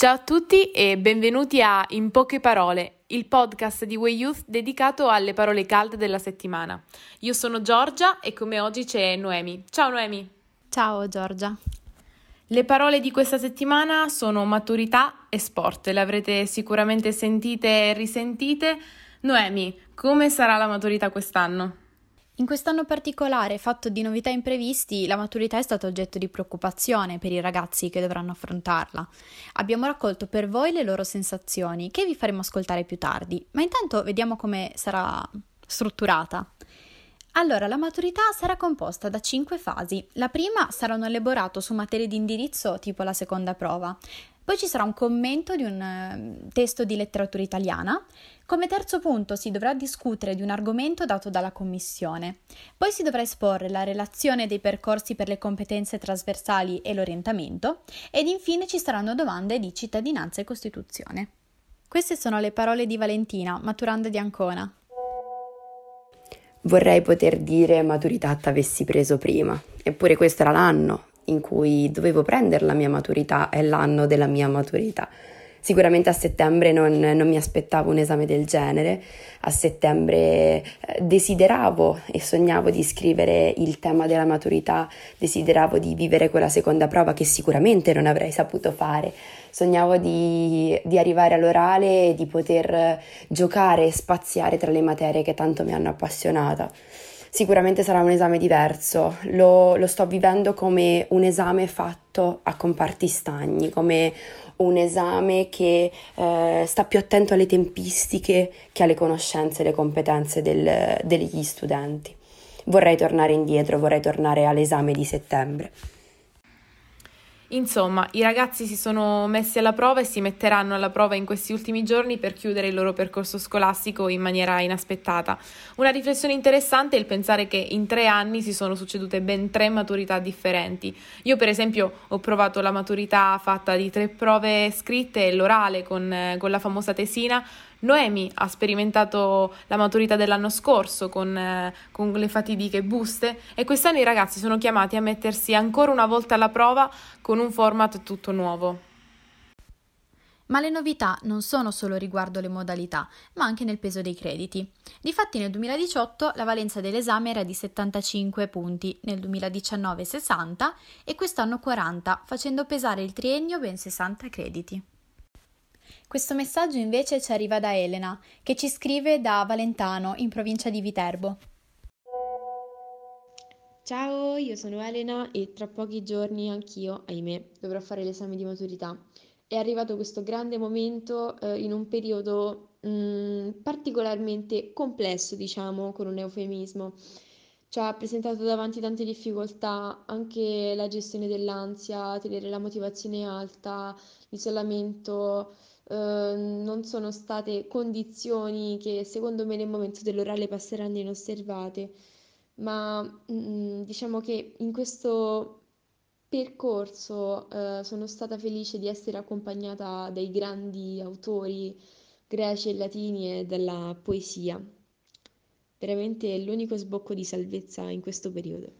Ciao a tutti e benvenuti a In poche parole, il podcast di Way Youth dedicato alle parole calde della settimana. Io sono Giorgia e come oggi c'è Noemi. Ciao Noemi. Ciao Giorgia. Le parole di questa settimana sono maturità e sport, le avrete sicuramente sentite e risentite. Noemi, come sarà la maturità quest'anno? In quest'anno particolare, fatto di novità imprevisti, la maturità è stata oggetto di preoccupazione per i ragazzi che dovranno affrontarla. Abbiamo raccolto per voi le loro sensazioni, che vi faremo ascoltare più tardi, ma intanto vediamo come sarà strutturata. Allora, la maturità sarà composta da cinque fasi. La prima sarà un elaborato su materie di indirizzo tipo la seconda prova. Poi ci sarà un commento di un eh, testo di letteratura italiana. Come terzo punto si dovrà discutere di un argomento dato dalla Commissione. Poi si dovrà esporre la relazione dei percorsi per le competenze trasversali e l'orientamento. Ed infine ci saranno domande di cittadinanza e Costituzione. Queste sono le parole di Valentina, maturanda di Ancona. Vorrei poter dire maturità t'avessi preso prima, eppure questo era l'anno in cui dovevo prendere la mia maturità, è l'anno della mia maturità. Sicuramente a settembre non, non, mi aspettavo un esame del genere, a settembre eh, desideravo e sognavo di scrivere il tema della maturità, desideravo di vivere quella seconda prova che sicuramente non avrei saputo fare, sognavo di, di arrivare all'orale e di poter giocare e spaziare tra le materie che tanto mi hanno appassionata sicuramente sarà un esame diverso, lo, lo, sto vivendo come un esame fatto a comparti stagni, come un esame che eh, sta più attento alle tempistiche che alle conoscenze e alle competenze del, degli studenti. Vorrei tornare indietro, vorrei tornare all'esame di settembre. Insomma, i ragazzi si sono messi alla prova e si metteranno alla prova in questi ultimi giorni per chiudere il loro percorso scolastico in maniera inaspettata. Una riflessione interessante è il pensare che in tre anni si sono succedute ben tre maturità differenti. Io, per esempio, ho provato la maturità fatta di tre prove scritte e l'orale con, con la famosa tesina Noemi ha sperimentato la maturità dell'anno scorso con, eh, con, le fatidiche buste e quest'anno i ragazzi sono chiamati a mettersi ancora una volta alla prova con un format tutto nuovo. Ma le novità non sono solo riguardo le modalità, ma anche nel peso dei crediti. Difatti nel 2018 la valenza dell'esame era di 75 punti, nel 2019 60 e quest'anno 40, facendo pesare il triennio ben 60 crediti. Questo messaggio invece ci arriva da Elena, che ci scrive da Valentano, in provincia di Viterbo. Ciao, io sono Elena e tra pochi giorni anch'io, ahimè, dovrò fare l'esame di maturità. È arrivato questo grande momento eh, in un periodo mh, mm, particolarmente complesso, diciamo, con un eufemismo. Ci ha presentato davanti tante difficoltà, anche la gestione dell'ansia, tenere la motivazione alta, l'isolamento, Ehm, non sono state condizioni che secondo me nel momento dell'orale passeranno inosservate, ma mm, diciamo che in questo percorso uh, sono stata felice di essere accompagnata dai grandi autori greci e latini e dalla poesia. Veramente l'unico sbocco di salvezza in questo periodo.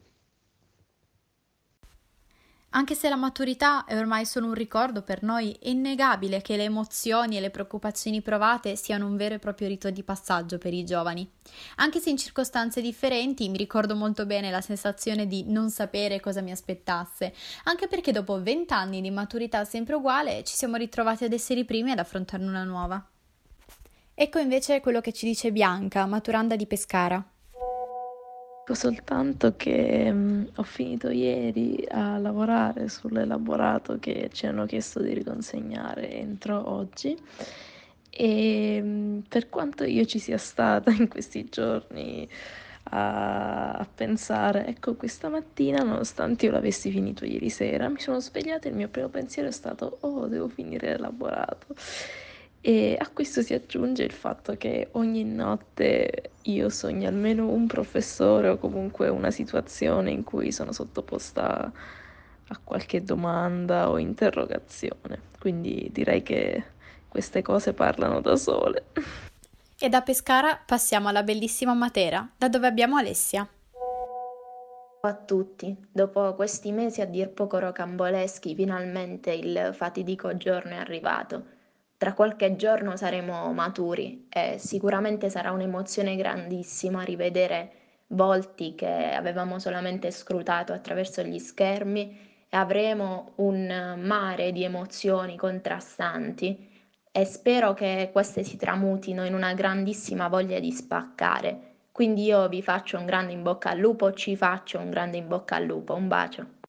Anche se la maturità è ormai solo un ricordo per noi, è innegabile che le emozioni e le preoccupazioni provate siano un vero e proprio rito di passaggio per i giovani. Anche se in circostanze differenti, mi ricordo molto bene la sensazione di non sapere cosa mi aspettasse, anche perché dopo vent'anni di maturità sempre uguale ci siamo ritrovati ad essere i primi ad affrontarne una nuova. Ecco invece quello che ci dice Bianca, maturanda di Pescara. Dico soltanto che mm, ho finito ieri a lavorare sull'elaborato che ci hanno chiesto di riconsegnare entro oggi e mm, per quanto io ci sia stata in questi giorni a, a, pensare, ecco questa mattina nonostante io l'avessi finito ieri sera, mi sono svegliata e il mio primo pensiero è stato oh devo finire l'elaborato e a questo si aggiunge il fatto che ogni notte io sogno almeno un professore o comunque una situazione in cui sono sottoposta a qualche domanda o interrogazione. Quindi direi che queste cose parlano da sole. E da Pescara passiamo alla bellissima Matera, da dove abbiamo Alessia. a tutti. Dopo questi mesi a dir poco rocamboleschi, finalmente il fatidico giorno è arrivato. Tra qualche giorno saremo maturi e sicuramente sarà un'emozione grandissima rivedere volti che avevamo solamente scrutato attraverso gli schermi e avremo un mare di emozioni contrastanti e spero che queste si tramutino in una grandissima voglia di spaccare quindi io vi faccio un grande in bocca al lupo, ci faccio un grande in bocca al lupo. Un bacio.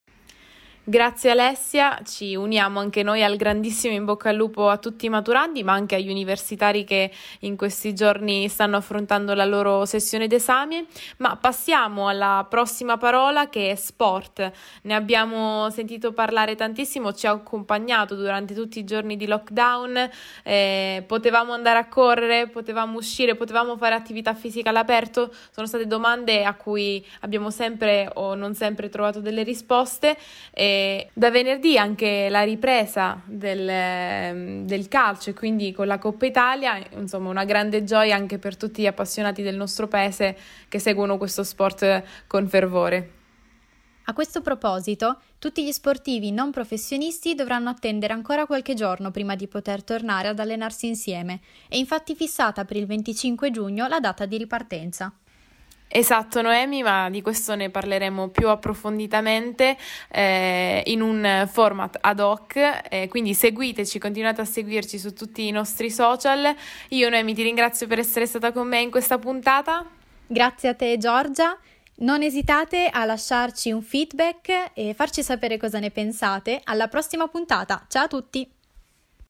Grazie Alessia, ci uniamo anche noi al grandissimo in bocca al lupo a tutti i maturandi, ma anche agli universitari che in questi giorni stanno affrontando la loro sessione d'esame. Ma passiamo alla prossima parola che è sport. Ne abbiamo sentito parlare tantissimo, ci ha accompagnato durante tutti i giorni di lockdown. Eh, potevamo andare a correre, potevamo uscire, potevamo fare attività fisica all'aperto. Sono state domande a cui abbiamo sempre o non sempre trovato delle risposte. Eh, da venerdì anche la ripresa del, ehm, del calcio e quindi con la Coppa Italia, insomma una grande gioia anche per tutti gli appassionati del nostro paese che seguono questo sport con fervore. A questo proposito, tutti gli sportivi non professionisti dovranno attendere ancora qualche giorno prima di poter tornare ad allenarsi insieme. È infatti fissata per il 25 giugno la data di ripartenza. Esatto, Noemi, ma di questo ne parleremo più approfonditamente eh, in un format ad hoc, eh, quindi seguiteci, continuate a seguirci su tutti i nostri social. Io, Noemi, ti ringrazio per essere stata con me in questa puntata. Grazie a te, Giorgia. Non esitate a lasciarci un feedback e farci sapere cosa ne pensate. Alla prossima puntata. Ciao a tutti!